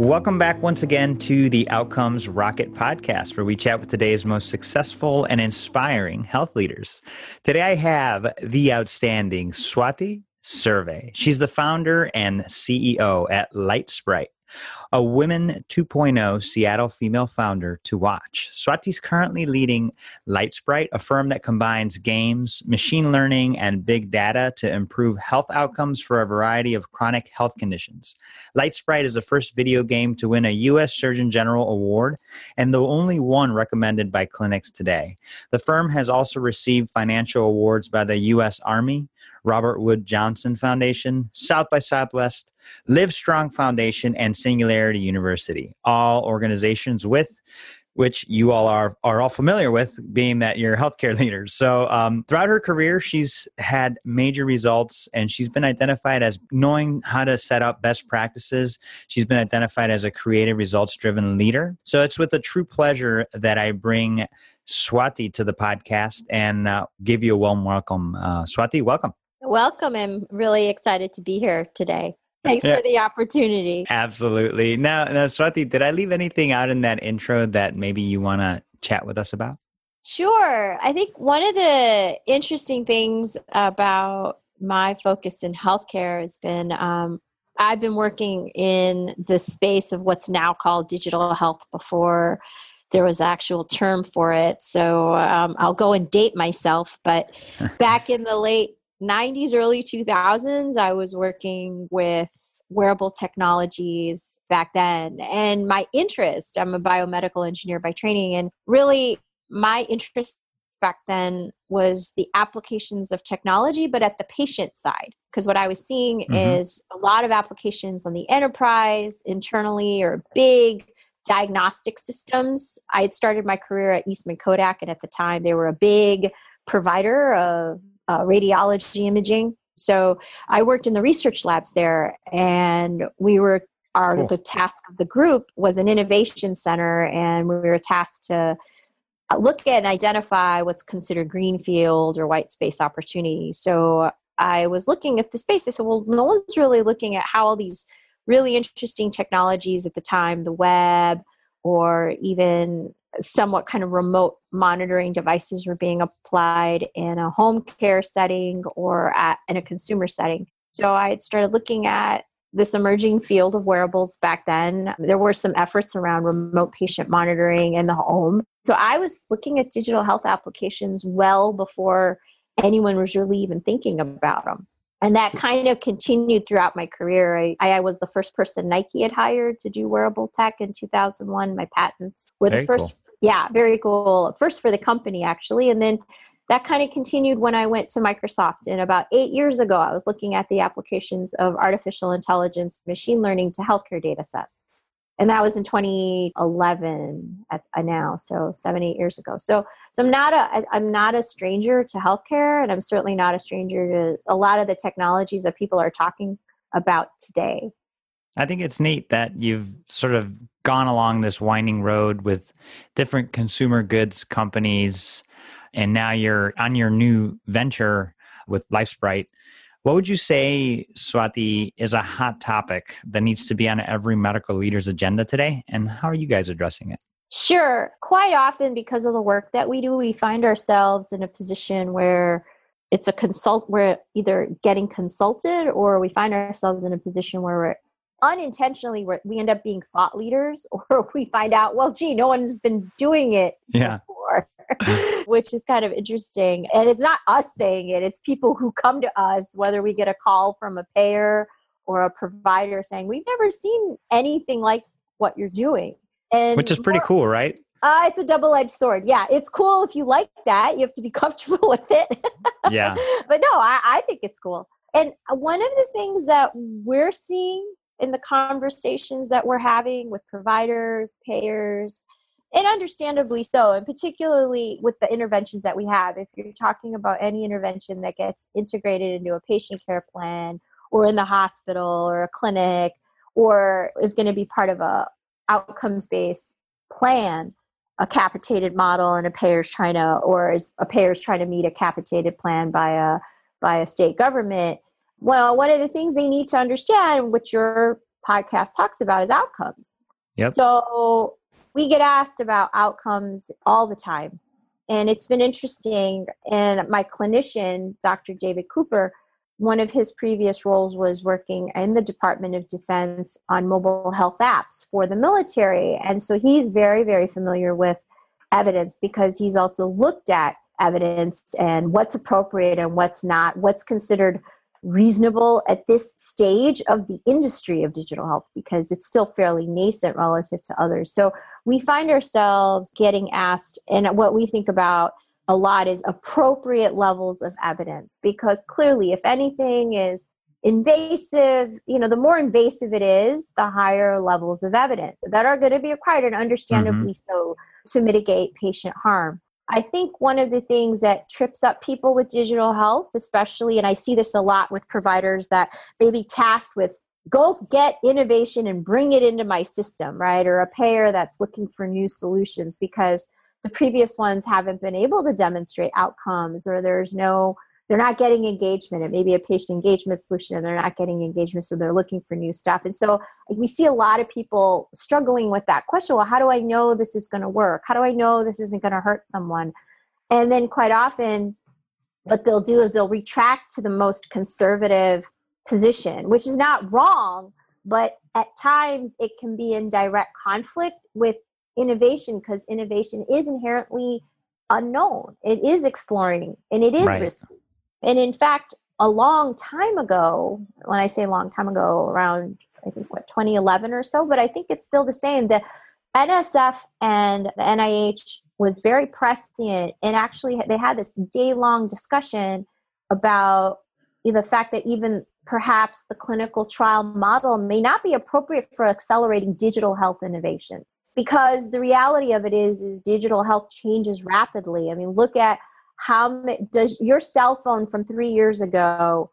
Welcome back once again to the Outcomes Rocket podcast, where we chat with today's most successful and inspiring health leaders. Today I have the outstanding Swatee Surve. She's the founder and CEO at Litesprite a Women 2.0 Seattle female founder to watch. Swatee's currently leading Litesprite, a firm that combines games, machine learning, and big data to improve health outcomes for a variety of chronic health conditions. Litesprite is the first video game to win a U.S. Surgeon General award and the only one recommended by clinics today. The firm has also received financial awards by the U.S. Army, Robert Wood Johnson Foundation, South by Southwest, Livestrong Foundation, and Singularity University, all organizations with which you all are are all familiar with, being that you're healthcare leaders. So um, throughout her career, she's had major results, and she's been identified as knowing how to set up best practices. She's been identified as a creative, results-driven leader. So it's with a true pleasure that I bring Swatee to the podcast and uh, give you a warm welcome. Uh, Swatee, welcome. Welcome. I'm really excited to be here today. Thanks yeah. for the opportunity. Absolutely. Now, now, Swatee, did I leave anything out in that intro that maybe you want to chat with us about? Sure. I think one of the interesting things about my focus in healthcare has been um, I've been working in the space of what's now called digital health before there was actual term for it. So um, I'll go and date myself, but back in the late 90s, early 2000s, I was working with wearable technologies back then. And my interest, I'm a biomedical engineer by training, and really my interest back then was the applications of technology, but at the patient side. Because what I was seeing mm-hmm. is a lot of applications on the enterprise, internally, or big diagnostic systems. I had started my career at Eastman Kodak, and at the time, they were a big provider of uh, radiology imaging. So I worked in the research labs there, and we were our cool. the task of the group was an innovation center, and we were tasked to uh, look at and identify what's considered greenfield or white space opportunities. So I was looking at the space. I said, well, no one's really looking at how all these really interesting technologies at the time, the web, or even somewhat kind of remote monitoring devices were being applied in a home care setting or at, in a consumer setting. So I had started looking at this emerging field of wearables back then. There were some efforts around remote patient monitoring in the home. So I was looking at digital health applications well before anyone was really even thinking about them. And that kind of continued throughout my career. I, I, was the first person Nike had hired to do wearable tech in 2001. My patents were very the first. Cool. Yeah, very cool. First for the company, actually. And then that kind of continued when I went to Microsoft. And about eight years ago, I was looking at the applications of artificial intelligence, machine learning to healthcare data sets and that was in 2011 at, uh, now so seven eight years ago so so i'm not a i'm not a stranger to healthcare and i'm certainly not a stranger to a lot of the technologies that people are talking about today i think it's neat that you've sort of gone along this winding road with different consumer goods companies and now you're on your new venture with Litesprite. What would you say, Swatee, is a hot topic that needs to be on every medical leader's agenda today? And how are you guys addressing it? Sure. Quite often, because of the work that we do, we find ourselves in a position where it's a consult, we're either getting consulted or we find ourselves in a position where we're unintentionally we end up being thought leaders or we find out well gee no one's been doing it yeah. before which is kind of interesting. And it's not us saying it it's people who come to us whether we get a call from a payer or a provider saying we've never seen anything like what you're doing. And which is pretty cool right? Uh, it's a double-edged sword. Yeah it's cool if you like that you have to be comfortable with it. Yeah. But no I, I think it's cool. And one of the things that we're seeing in the conversations that we're having with providers, payers, and understandably so, and particularly with the interventions that we have. If you're talking about any intervention that gets integrated into a patient care plan or in the hospital or a clinic or is going to be part of a outcomes based plan, a capitated model and a payer's trying to or is a payer's trying to meet a capitated plan by a by a state government well, one of the things they need to understand, which your podcast talks about, is outcomes. Yep. So we get asked about outcomes all the time. And it's been interesting. And my clinician, Dr. David Cooper, one of his previous roles was working in the Department of Defense on mobile health apps for the military. And so he's very, very familiar with evidence because he's also looked at evidence and what's appropriate and what's not, what's considered reasonable at this stage of the industry of digital health because it's still fairly nascent relative to others. So we find ourselves getting asked, and what we think about a lot is appropriate levels of evidence because clearly, if anything is invasive, you know, the more invasive it is, the higher levels of evidence that are going to be required and understandably mm-hmm. so to mitigate patient harm. I think one of the things that trips up people with digital health, especially, and I see this a lot with providers that may be tasked with go get innovation and bring it into my system, right? Or a payer that's looking for new solutions because the previous ones haven't been able to demonstrate outcomes or there's no they're not getting engagement. It may be a patient engagement solution and they're not getting engagement, so they're looking for new stuff. And so we see a lot of people struggling with that question well, how do I know this is going to work? How do I know this isn't going to hurt someone? And then quite often, what they'll do is they'll retract to the most conservative position, which is not wrong, but at times it can be in direct conflict with innovation because innovation is inherently unknown. It is exploring and it is right. risky. And in fact, a long time ago, when I say long time ago, around I think what 2011 or so, but I think it's still the same. The NSF and the NIH was very prescient, and actually they had this day long discussion about the fact that even perhaps the clinical trial model may not be appropriate for accelerating digital health innovations because the reality of it is is digital health changes rapidly i mean look at how does your cell phone from three years ago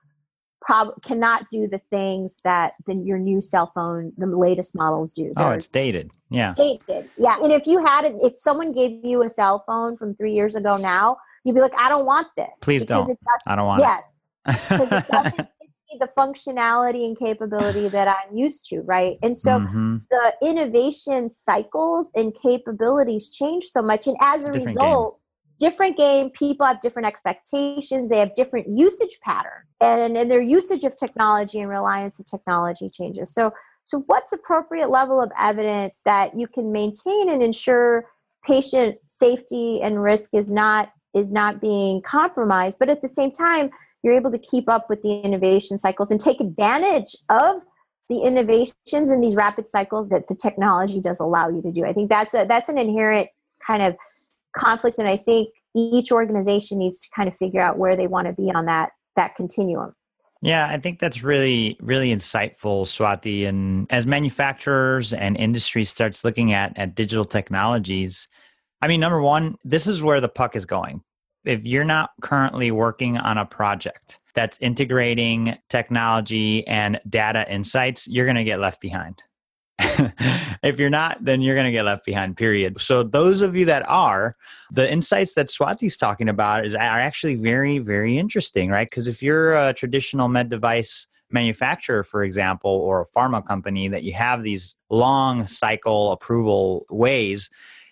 prob- cannot do the things that the, your new cell phone the latest models do. They're oh it's dated. Yeah. dated. Yeah and if you had it if someone gave you a cell phone from three years ago now you'd be like i don't want this. Please don't. i don't want it. yes. Because it doesn't give me the functionality and capability that i'm used to right? And so mm-hmm. the innovation cycles and capabilities change so much and as a Different result game different game people have different expectations they have different usage pattern and, and their usage of technology and reliance of technology changes. So so what's appropriate level of evidence that you can maintain and ensure patient safety and risk is not is not being compromised but at the same time you're able to keep up with the innovation cycles and take advantage of the innovations in these rapid cycles that the technology does allow you to do? I think that's a that's an inherent kind of conflict and i think each organization needs to kind of figure out where they want to be on that that continuum yeah, I think that's really, really insightful, Swatee. And as manufacturers and industry starts looking at at digital technologies, I mean, number one, this is where the puck is going. If you're not currently working on a project that's integrating technology and data insights, you're going to get left behind if you're not, then you're going to get left behind, period. So, those of you that are, the insights that Swatee's talking about is, are actually very, very interesting, right? Because if you're a traditional med device manufacturer, for example, or a pharma company that you have these long cycle approval ways,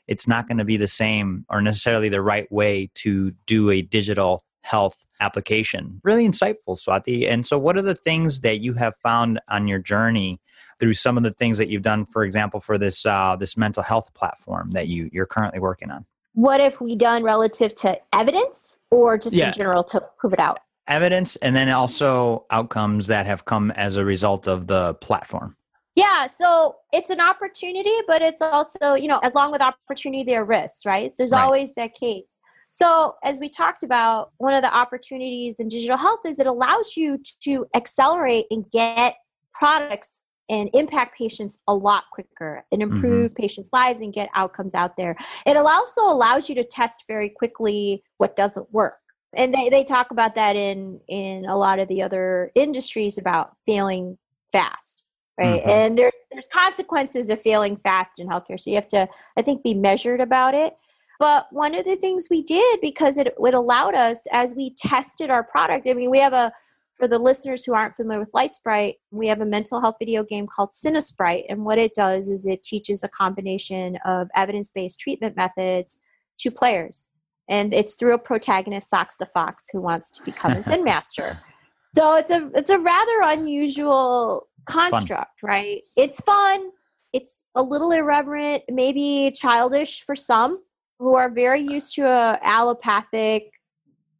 it's not going to be the same or necessarily the right way to do a digital health application. Really insightful, Swatee. And so, what are the things that you have found on your journey through some of the things that you've done, for example, for this uh, this mental health platform that you you're currently working on? What have we done relative to evidence, or just yeah. in general to prove it out? Evidence, and then also outcomes that have come as a result of the platform. Yeah, so it's an opportunity, but it's also, you know, as long with opportunity, there are risks, right? So there's right. always that case. So, as we talked about, one of the opportunities in digital health is it allows you to accelerate and get products and impact patients a lot quicker and mm-hmm. improve mm-hmm. patients' lives and get outcomes out there. It also allows you to test very quickly what doesn't work. And they, they talk about that in, in a lot of the other industries about failing fast right mm-hmm. and there's there's consequences of failing fast in healthcare so you have to i think be measured about it but one of the things we did because it, it allowed us as we tested our product i mean we have a for the listeners who aren't familiar with litesprite we have a mental health video game called sinasprite and what it does is it teaches a combination of evidence-based treatment methods to players and it's through a protagonist Socks the Fox who wants to become a Zen master. So it's a it's a rather unusual construct, right? It's fun. It's a little irreverent, maybe childish for some who are very used to a allopathic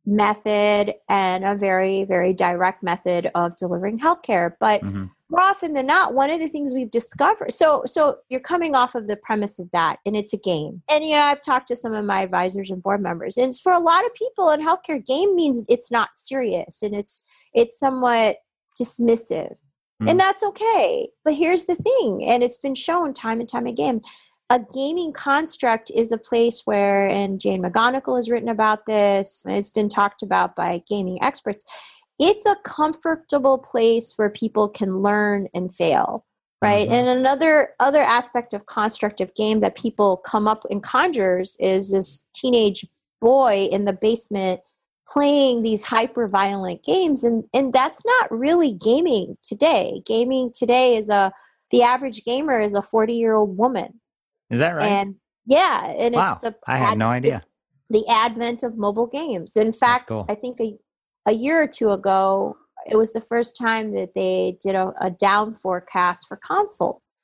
method and a very very direct method of delivering healthcare but mm-hmm. more often than not one of the things we've discovered so so you're coming off of the premise of that and it's a game and you know i've talked to some of my advisors and board members and for a lot of people in healthcare game means it's not serious and it's it's somewhat dismissive Mm. And that's okay. But here's the thing, and it's been shown time and time again a gaming construct is a place where, and Jane McGonigal has written about this, it's been talked about by gaming experts. It's a comfortable place where people can learn and fail right mm-hmm. and another other aspect of constructive game that people come up and conjures is this teenage boy in the basement playing these hyper violent games and and that's not really gaming today gaming today is a the average gamer is a 40 year old woman is that right and yeah and wow. it's the i had ad- no idea the, the, advent of mobile games in fact cool. i think a, a year or two ago it was the first time that they did a, a down forecast for consoles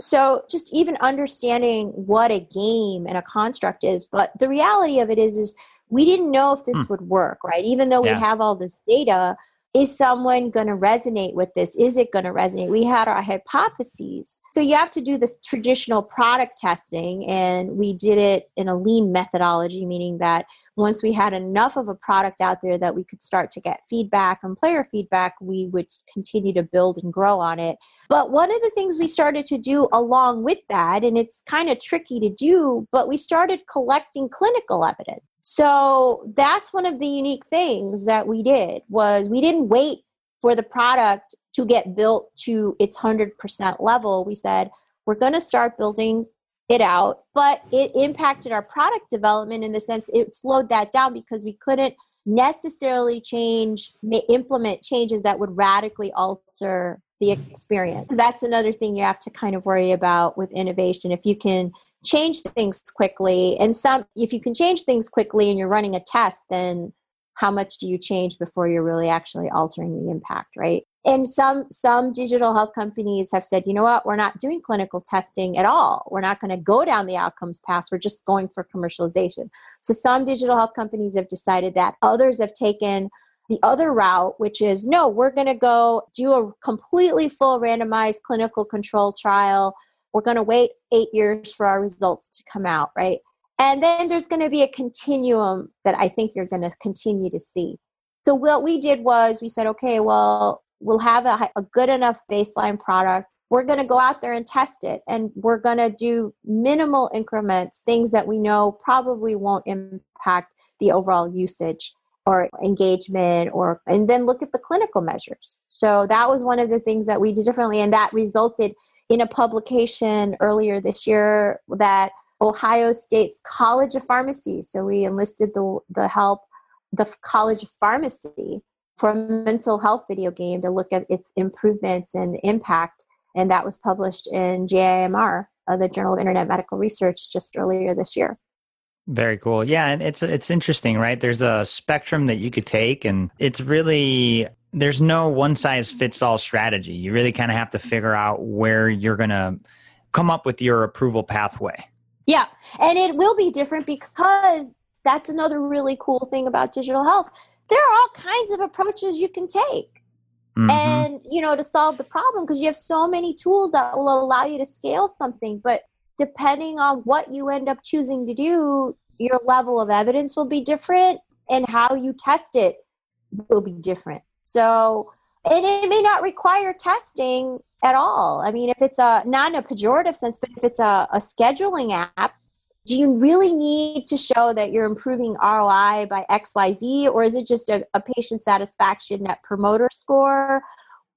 so just even understanding what a game and a construct is but the reality of it is is we didn't know if this hmm. would work, right? Even though we have all this data, is someone going to resonate with this? Is it going to resonate? We had our hypotheses. So you have to do this traditional product testing, and we did it in a lean methodology, meaning that once we had enough of a product out there that we could start to get feedback and player feedback, we would continue to build and grow on it. But one of the things we started to do along with that, and it's kind of tricky to do, but we started collecting clinical evidence. So that's one of the unique things that we did was we didn't wait for the product to get built to its 100% level. We said, we're going to start building it out, but it impacted our product development in the sense it slowed that down because we couldn't necessarily change implement changes that would radically alter the experience. That's another thing you have to kind of worry about with innovation. If you can change things quickly. And some if you can change things quickly and you're running a test then how much do you change before you're really actually altering the impact right? And some some digital health companies have said you know what? We're not doing clinical testing at all. We're not going to go down the outcomes path. We're just going for commercialization. So some digital health companies have decided that. Others have taken the other route which is no we're going to go do a completely full randomized clinical control trial we're going to wait eight years for our results to come out, right? And then there's going to be a continuum that I think you're going to continue to see. So what we did was we said, okay, well, we'll have a, a good enough baseline product. We're going to go out there and test it, and we're going to do minimal increments, things that we know probably won't impact the overall usage or engagement or and then look at the clinical measures so that was one of the things that we did differently and that resulted in a publication earlier this year that Ohio State's College of Pharmacy, so we enlisted the, the help, the College of Pharmacy for a mental health video game to look at its improvements and impact. And that was published in JIMR, uh, the Journal of Internet Medical Research, just earlier this year. Very cool. Yeah, and it's it's interesting, right? There's a spectrum that you could take and it's really there's no one size fits all strategy. You really kind of have to figure out where you're going to come up with your approval pathway. Yeah. And it will be different because that's another really cool thing about digital health. There are all kinds of approaches you can take. Mm-hmm. And, you know, to solve the problem because you have so many tools that will allow you to scale something, but depending on what you end up choosing to do, your level of evidence will be different and how you test it will be different. So, and it may not require testing at all. I mean, if it's a not in a pejorative sense, but if it's a, a scheduling app, do you really need to show that you're improving ROI by XYZ, or is it just a, a patient satisfaction net promoter score?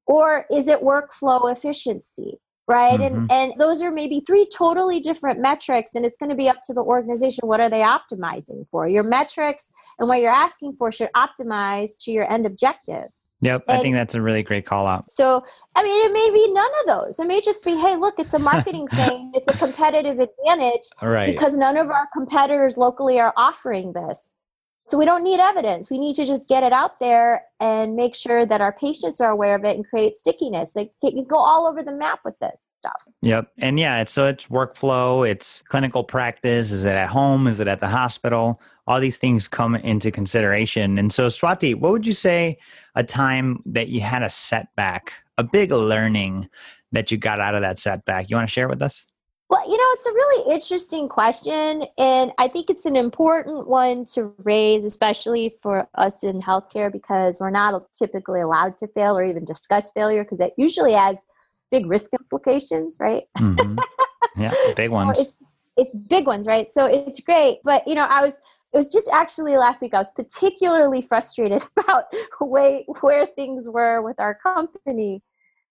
Or is it workflow efficiency? right mm-hmm. and and those are maybe three totally different metrics and it's going to be up to the organization what are they optimizing for your metrics and what you're asking for should optimize to your end objective Yep, and I think that's a really great call out. So, I mean, it may be none of those. It may just be, hey, look, it's a marketing thing. It's a competitive advantage right. because none of our competitors locally are offering this. So we don't need evidence. We need to just get it out there and make sure that our patients are aware of it and create stickiness. Like you can go all over the map with this stuff. Yep. And yeah, it's so it's workflow, it's clinical practice, is it at home, is it at the hospital? All these things come into consideration. And so Swatee, what would you say a time that you had a setback, a big learning that you got out of that setback? You want to share with us? Well, you know, it's a really interesting question. And I think it's an important one to raise, especially for us in healthcare, because we're not typically allowed to fail or even discuss failure because it usually has big risk implications, right? Mm-hmm. Yeah, big so ones. It's, it's big ones, right? So it's great. But, you know, I was it was just actually last week i was particularly frustrated about way, where things were with our company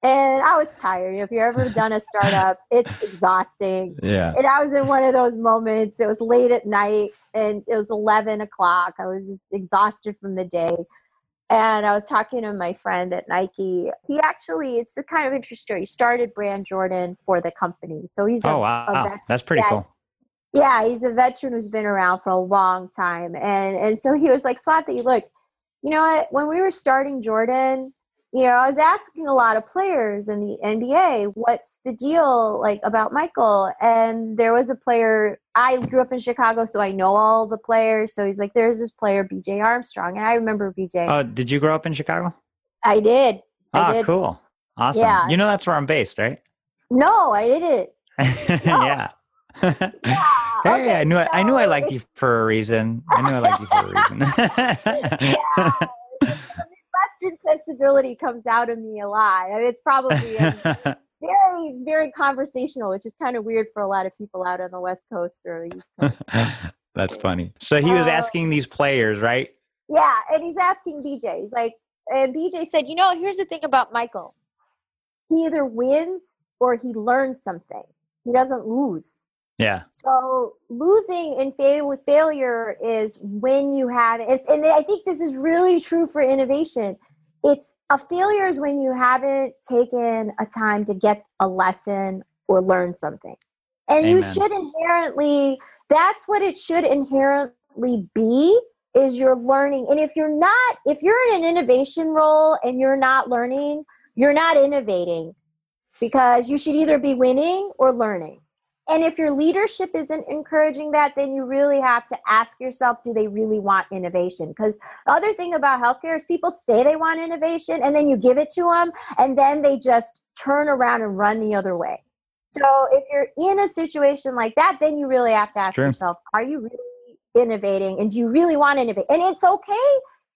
and I was tired. You know, if you've ever done a startup, it's exhausting. Yeah. And I was in one of those moments. It was late at night and it was 11 o'clock. I was just exhausted from the day. And I was talking to my friend at Nike. He actually, it's a kind of interesting story. He started Brand Jordan for the company. So he's oh, a, wow. A That's pretty cool. Yeah, he's a veteran who's been around for a long time. And, and so he was like, Swatee, look, you know what? When we were starting Jordan, you know, I was asking a lot of players in the NBA, what's the deal like about Michael? And there was a player, I grew up in Chicago, so I know all the players. So he's like, there's this player, BJ Armstrong. And I remember BJ. Oh, did you grow up in Chicago? I did. Ah, I did. cool. Awesome. Yeah. You know that's where I'm based, right? No, I didn't. No. yeah. yeah. Hey, okay, I knew so... I, I knew I liked you for a reason. I knew I liked you for a reason. yeah. Western sensibility comes out of me a lot. I mean, it's probably very, very conversational, which is kind of weird for a lot of people out on the West Coast or East Coast. That's funny. So he was uh, asking these players, right? Yeah, and he's asking BJ. He's like, and BJ said, you know, here's the thing about Michael. He either wins or he learns something. He doesn't lose. Yeah. So losing and fail, failure is when you have it. And I think this is really true for innovation. It's a failure is when you haven't taken a time to get a lesson or learn something. And Amen. you should inherently, that's what it should inherently be is you're learning. And if you're not, if you're in an innovation role and you're not learning, you're not innovating because you should either be winning or learning. And if your leadership isn't encouraging that, then you really have to ask yourself do they really want innovation? Because the other thing about healthcare is people say they want innovation and then you give it to them and then they just turn around and run the other way. So if you're in a situation like that, then you really have to ask True. yourself are you really innovating and do you really want to innovate? And it's okay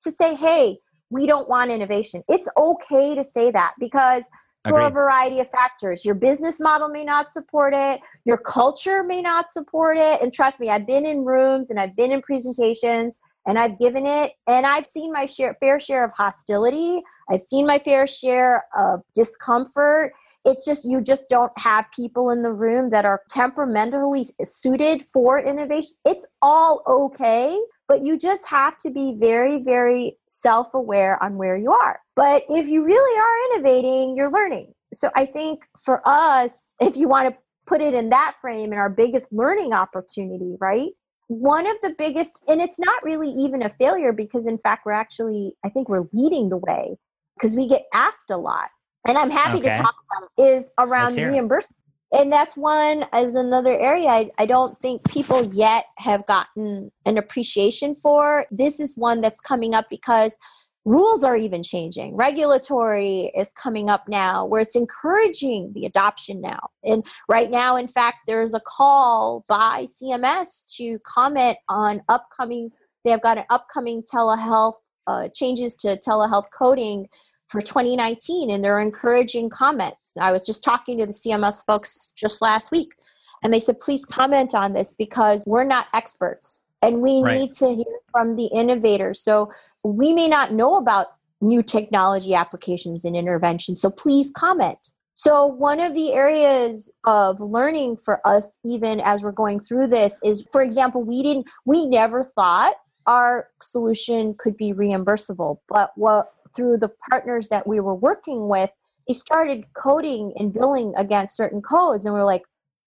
to say, hey, we don't want innovation. It's okay to say that because for Agreed. a variety of factors. Your business model may not support it, your culture may not support it. And trust me, I've been in rooms and I've been in presentations and I've given it and I've seen my share, fair share of hostility. I've seen my fair share of discomfort. it's just you just don't have people in the room that are temperamentally suited for innovation it's all okay but you just have to be very very self-aware on where you are. But if you really are innovating you're learning. So i think for us if you want to put it in that frame and our biggest learning opportunity right? One of the biggest and it's not really even a failure because in fact we're actually i think we're leading the way because we get asked a lot. And i'm happy okay. to talk about it, is around reimbursement and that's one as another area I, I, don't think people yet have gotten an appreciation for. This is one that's coming up because rules are even changing. Regulatory is coming up now where it's encouraging the adoption now. And right now in fact there's a call by cms to comment on upcoming they have got an upcoming telehealth uh, changes to telehealth coding for 2019 and they're encouraging comments i was just talking to the cms folks just last week and they said please comment on this because we're not experts and we right. need to hear from the innovators so we may not know about new technology applications and interventions, so please comment. So, one of the areas of learning for us, even as we're going through this, is for example, we didn't, we never thought our solution could be reimbursable, but what through the partners that we were working with, they started coding and billing against certain codes, and we're like,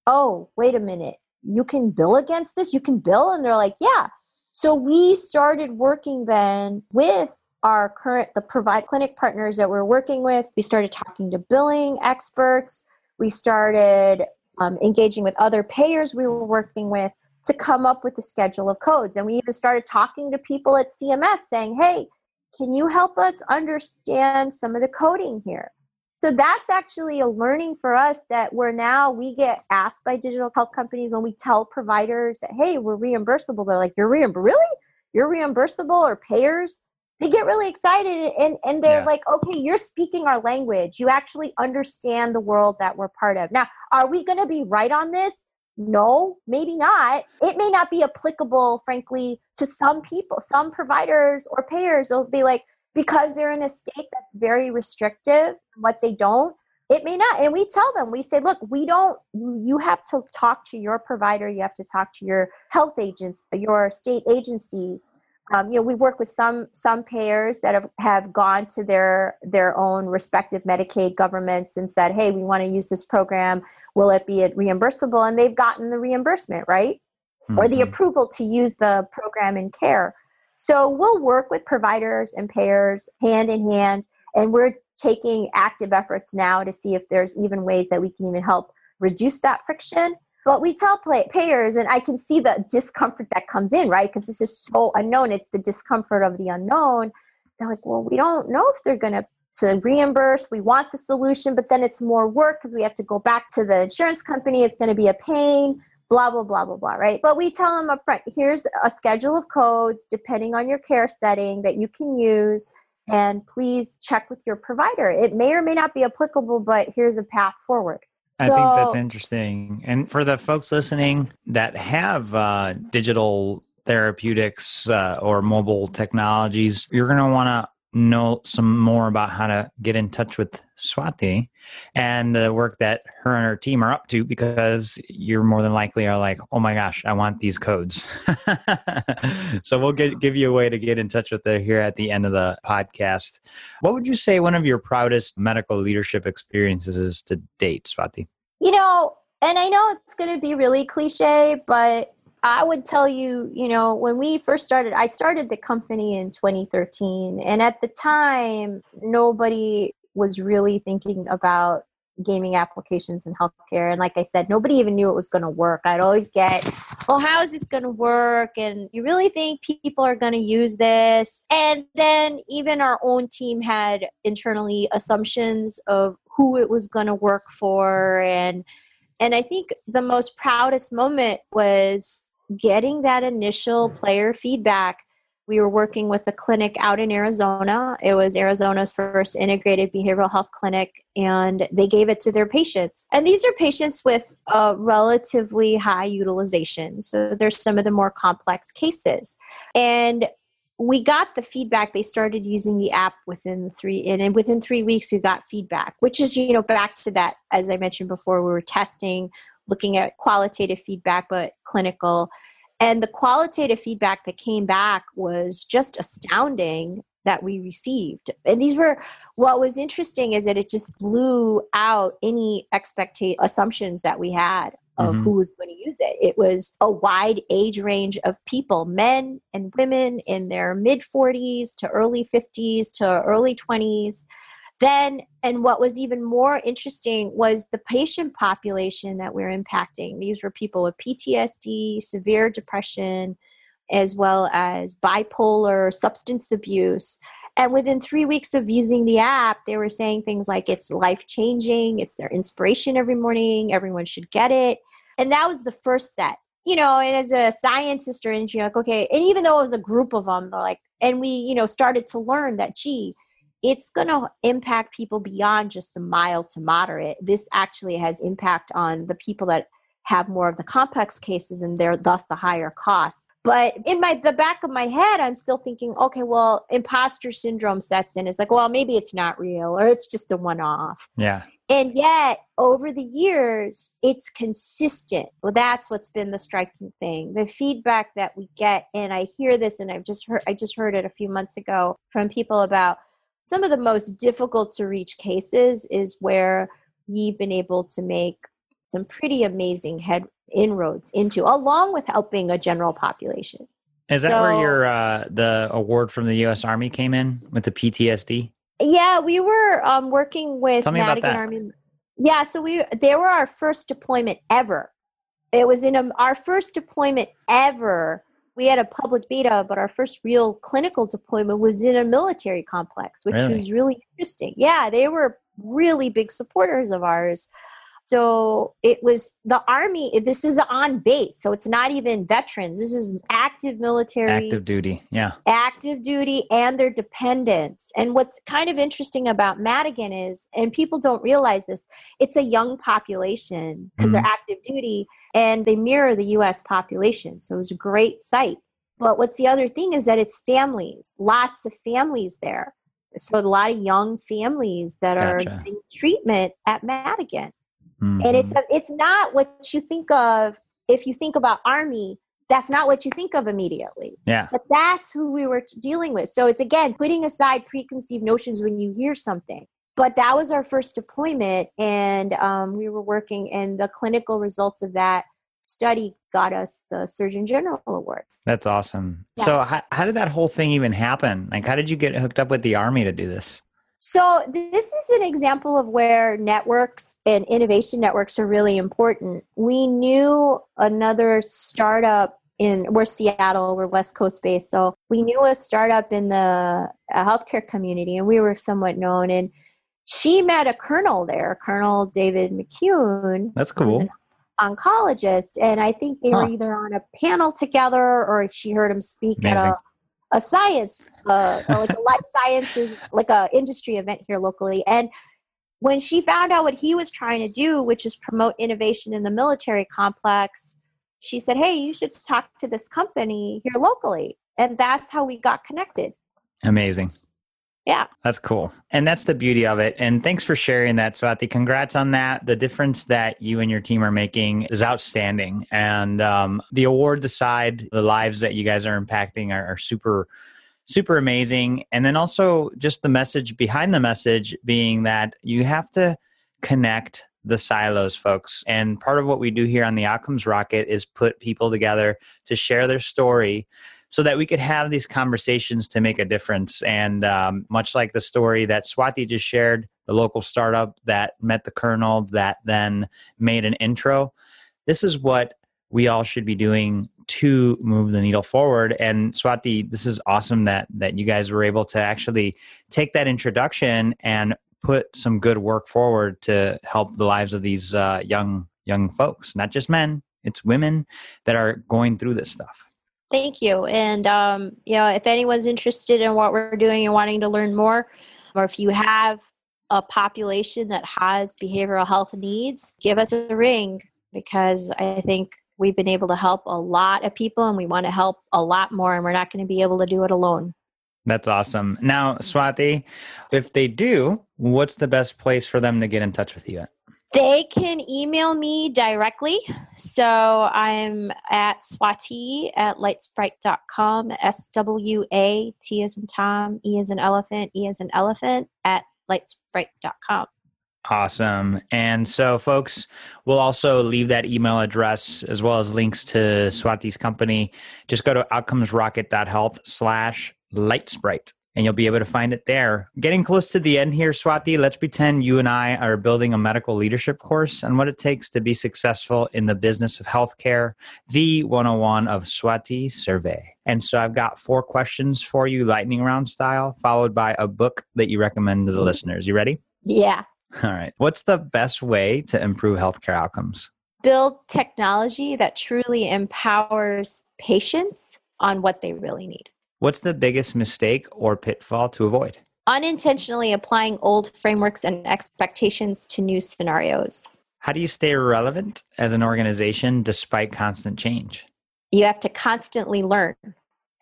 oh, wait a minute, you can bill against this? You can bill? And they're like, yeah. So we started working then with our current the provide clinic partners that we're working with. We started talking to billing experts. We started um, engaging with other payers we were working with to come up with the schedule of codes. And we even started talking to people at CMS saying, hey, can you help us understand some of the coding here? So that's actually a learning for us that we're now we get asked by digital health companies when we tell providers that hey we're reimbursable. They're like you're reimbursable really you're reimbursable or payers. They get really excited and and they're yeah. like okay you're speaking our language. You actually understand the world that we're part of. Now are we going to be right on this? No, maybe not. It may not be applicable, frankly, to some people, some providers or payers. They'll be like, because they're in a state that's very restrictive what they don't it may not and we tell them we say look we don't you have to talk to your provider you have to talk to your health agents your state agencies um, you know we work with some some payers that have, have gone to their their own respective medicaid governments and said hey we want to use this program will it be reimbursable and they've gotten the reimbursement right mm-hmm. or the mm-hmm. approval to use the program in care so we'll work with providers and payers hand in hand, and we're taking active efforts now to see if there's even ways that we can even help reduce that friction. But we tell payers, and I can see the discomfort that comes in, right? Because this is so unknown. It's the discomfort of the unknown. They're like, well, we don't know if they're going to to reimburse. We want the solution, but then it's more work because we have to go back to the insurance company. It's going to be a pain blah blah blah blah blah right but we tell them up front here's a schedule of codes depending on your care setting that you can use and please check with your provider it may or may not be applicable but here's a path forward I think that's interesting. And for the folks listening that have uh, digital therapeutics uh, or mobile technologies, you're going to want to know some more about how to get in touch with Swatee and the work that her and her team are up to because you're more than likely are like, oh my gosh, I want these codes. so we'll get, give you a way to get in touch with her here at the end of the podcast. What would you say one of your proudest medical leadership experiences is to date, Swatee? You know, and I know it's going to be really cliche, but I would tell you, you know, when we first started, I started the company in 2013. And at the time, nobody was really thinking about gaming applications in healthcare. And like I said, nobody even knew it was going to work. I'd always get, well, how is this going to work? And you really think people are going to use this? And then even our own team had internally assumptions of who it was going to work for. And and I think the most proudest moment was getting that initial mm-hmm. player feedback we were working with a clinic out in Arizona. It was Arizona's first integrated behavioral health clinic, and they gave it to their patients. And these are patients with a relatively high utilization. So there's some of the more complex cases. And we got the feedback they started using the app within three and within three weeks we got feedback which is you know back to that as i mentioned before we were testing looking at qualitative feedback but clinical and the qualitative feedback that came back was just astounding that we received and these were what was interesting is that it just blew out any expectation assumptions that we had of mm-hmm. who was going to use it. It was a wide age range of people, men and women in their mid 40s to early 50s to early 20s. Then, and what was even more interesting was the patient population that we're impacting. These were people with PTSD, severe depression, as well as bipolar, substance abuse. And within three weeks of using the app, they were saying things like it's life changing, it's their inspiration every morning, everyone should get it. And that was the first set. You know, and as a scientist or engineer, like, okay, and even though it was a group of them, like, and we, you know, started to learn that, gee, it's going to impact people beyond just the mild to moderate. This actually has impact on the people that have more of the complex cases and they're thus the higher costs. But in my the back of my head, I'm still thinking, okay, well, imposter syndrome sets in. It's like, well, maybe it's not real or it's just a one off. Yeah. And yet, over the years, it's consistent. Well, that's what's been the striking thing. The feedback that we get, and I hear this, and I've just heard, I just heard it a few months ago from people about some of the most difficult to reach cases is where you've been able to make some pretty amazing head inroads into, along with helping a general population. Is that so, where your uh, the award from the U.S. Army came in with the PTSD? Yeah, we were um, working with Tell me Madigan Army. Yeah, so we they were our first deployment ever. It was in a, our first deployment ever. We had a public beta, but our first real clinical deployment was in a military complex, which really? was really interesting. Yeah, they were really big supporters of ours. So it was the army. This is on base, so it's not even veterans. This is active military, active duty, yeah, active duty, and their dependents. And what's kind of interesting about Madigan is, and people don't realize this, it's a young population because mm-hmm. they're active duty, and they mirror the U.S. population. So it was a great site. But what's the other thing is that it's families, lots of families there. So a lot of young families that gotcha. are in treatment at Madigan. Mm-hmm. And it's mm-hmm. it's not what you think of if you think about army that's not what you think of immediately. Yeah. But that's who we were dealing with. So it's again putting aside preconceived notions when you hear something. But that was our first deployment, and um, we were working, and the clinical results of that study got us the Surgeon General Award. That's awesome. Yeah. So, how, how did that whole thing even happen? Like, how did you get hooked up with the Army to do this? So, this is an example of where networks and innovation networks are really important. We knew another startup in, we're Seattle, we're West Coast based. So, we knew a startup in the healthcare community and we were somewhat known. And she met a colonel there, Colonel David McCune. That's cool. oncologist. And I think they huh. were either on a panel together or she heard him speak Amazing. at a a science, uh, like a life sciences, like a industry event here locally. And when she found out what he was trying to do, which is promote innovation in the military complex, she said, Hey, you should talk to this company here locally. And that's how we got connected. Amazing. Yeah. That's cool. And that's the beauty of it. And thanks for sharing that, Swatee. Congrats on that. The difference that you and your team are making is outstanding. And um, the awards aside, the lives that you guys are impacting are, are super, super amazing. And then also just the message behind the message being that you have to connect the silos, folks. And part of what we do here on the Outcomes Rocket is put people together to share their story so that we could have these conversations to make a difference. And um, much like the story that Swatee just shared, the local startup that met the colonel that then made an intro, this is what we all should be doing to move the needle forward. And Swatee, this is awesome that that you guys were able to actually take that introduction and put some good work forward to help the lives of these uh, young young folks, not just men. It's women that are going through this stuff. Thank you. And, um, you know, if anyone's interested in what we're doing and wanting to learn more, or if you have a population that has behavioral health needs, give us a ring because I think we've been able to help a lot of people and we want to help a lot more and we're not going to be able to do it alone. That's awesome. Now, Swatee, if they do, what's the best place for them to get in touch with you at? They can email me directly. So I'm at swatee at litesprite.com, S W A T as in Tom, E as an elephant, E as an elephant at litesprite.com. Awesome. And so, folks, we'll also leave that email address as well as links to Swatee's company. Just go to outcomesrocket.health slash litesprite and you'll be able to find it there. Getting close to the end here, Swatee, let's pretend you and I are building a medical leadership course on what it takes to be successful in the business of healthcare, the 101 of Swatee Surve. And so I've got four questions for you, lightning round style, followed by a book that you recommend to the listeners. You ready? Yeah. All right. What's the best way to improve healthcare outcomes? Build technology that truly empowers patients on what they really need. What's the biggest mistake or pitfall to avoid? Unintentionally applying old frameworks and expectations to new scenarios. How do you stay relevant as an organization despite constant change? You have to constantly learn,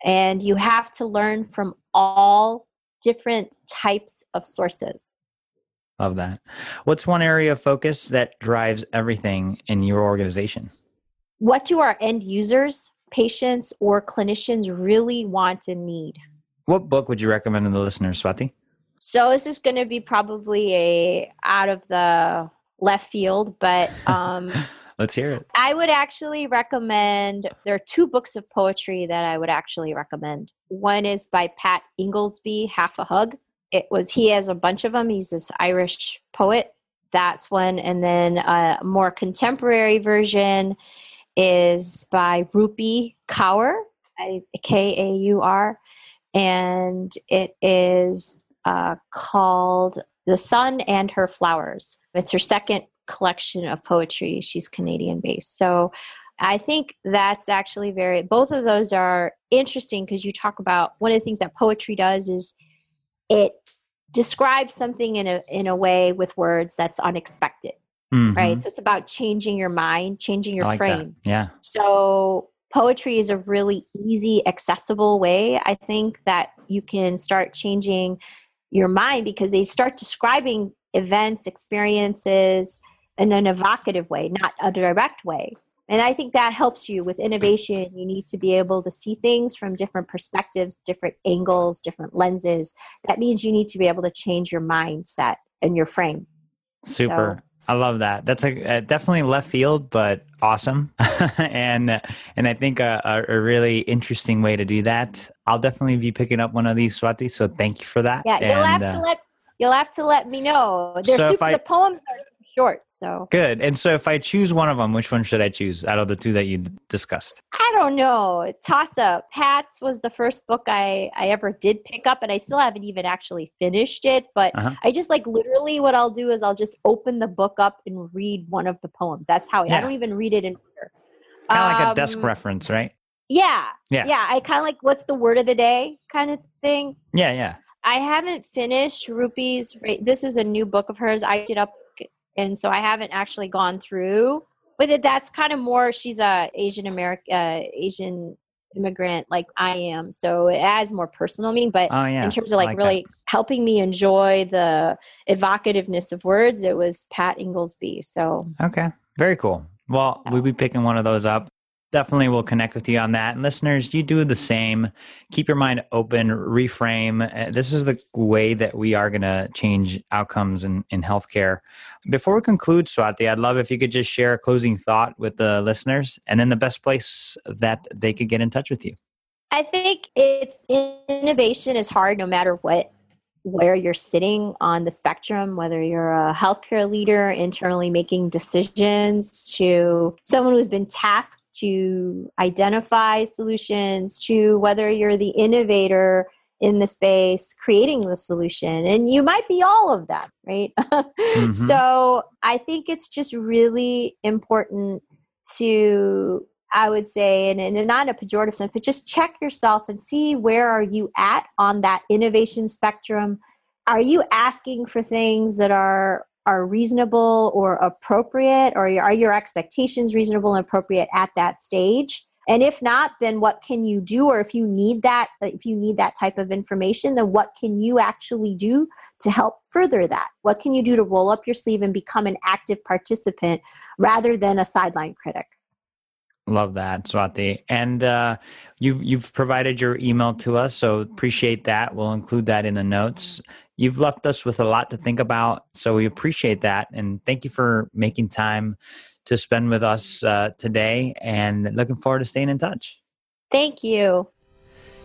and you have to learn from all different types of sources. Love that. What's one area of focus that drives everything in your organization? What do our end users patients or clinicians really want and need. What book would you recommend to the listeners, Swatee? So this is going to be probably a out of the left field, but um, let's hear it. I would actually recommend. There are two books of poetry that I would actually recommend. One is by Pat Ingoldsby, Half a Hug. It was he has a bunch of them. He's this Irish poet. That's one, and then a more contemporary version is by Rupi Kaur, K A U R, and it is uh, called The Sun and Her Flowers. It's her second collection of poetry. She's Canadian based. So I think that's actually very, both of those are interesting because you talk about one of the things that poetry does is it describes something in a, in a way with words that's unexpected. Mm-hmm. Right. So it's about changing your mind, changing your like frame. That. Yeah. So poetry is a really easy, accessible way, I think, that you can start changing your mind because they start describing events, experiences in an evocative way, not a direct way. And I think that helps you with innovation. You need to be able to see things from different perspectives, different angles, different lenses. That means you need to be able to change your mindset and your frame. Super. So, I love that. That's a, definitely left field, but awesome, and and I think a, a, really interesting way to do that. I'll definitely be picking up one of these Swatee. So thank you for that. Yeah, you'll and, have to uh, let you'll have to let me know. They're so super, I, the poems are short. So good. And so, if I choose one of them, which one should I choose out of the two that you discussed? I don't know. Toss up. Pat's was the first book I I ever did pick up, and I still haven't even actually finished it. But uh-huh. I just like literally what I'll do is I'll just open the book up and read one of the poems. That's how yeah. I don't even read it in order. Kind of um, like a desk um, reference, right? Yeah. Yeah. Yeah. I kind of like what's the word of the day kind of thing. Yeah. Yeah. I haven't finished Rupi's. This is a new book of hers. I did up and so I haven't actually gone through with it. That's kind of more. She's a Asian American, uh, Asian immigrant like I am, so it has more personal meaning. But oh, yeah. in terms of like, like really that. helping me enjoy the evocativeness of words, it was Pat Ingoldsby. So okay, very cool. Well, we'll be picking one of those up definitely will connect with you on that. And listeners, you do the same. Keep your mind open, reframe. Uh, this is the way that we are going to change outcomes in, in healthcare. Before we conclude, Swatee, I'd love if you could just share a closing thought with the listeners and then the best place that they could get in touch with you. I think it's innovation is hard no matter what where you're sitting on the spectrum, whether you're a healthcare leader internally making decisions to someone who's been tasked to identify solutions to whether you're the innovator in the space creating the solution and you might be all of that right mm-hmm. so i think it's just really important to I would say, and, and not in a pejorative sense, but just check yourself and see where are you at on that innovation spectrum. Are you asking for things that are are reasonable or appropriate or are your expectations reasonable and appropriate at that stage? And if not then what can you do? Or if you need that uh, if you need that type of information then what can you actually do to help further that? What can you do to roll up your sleeve and become an active participant rather than a sideline critic Love that, Swatee. And uh, you've you've provided your email to us, so appreciate that. We'll include that in the notes. You've left us with a lot to think about, so we appreciate that, and thank you for making time to spend with us uh, today. And looking forward to staying in touch. Thank you.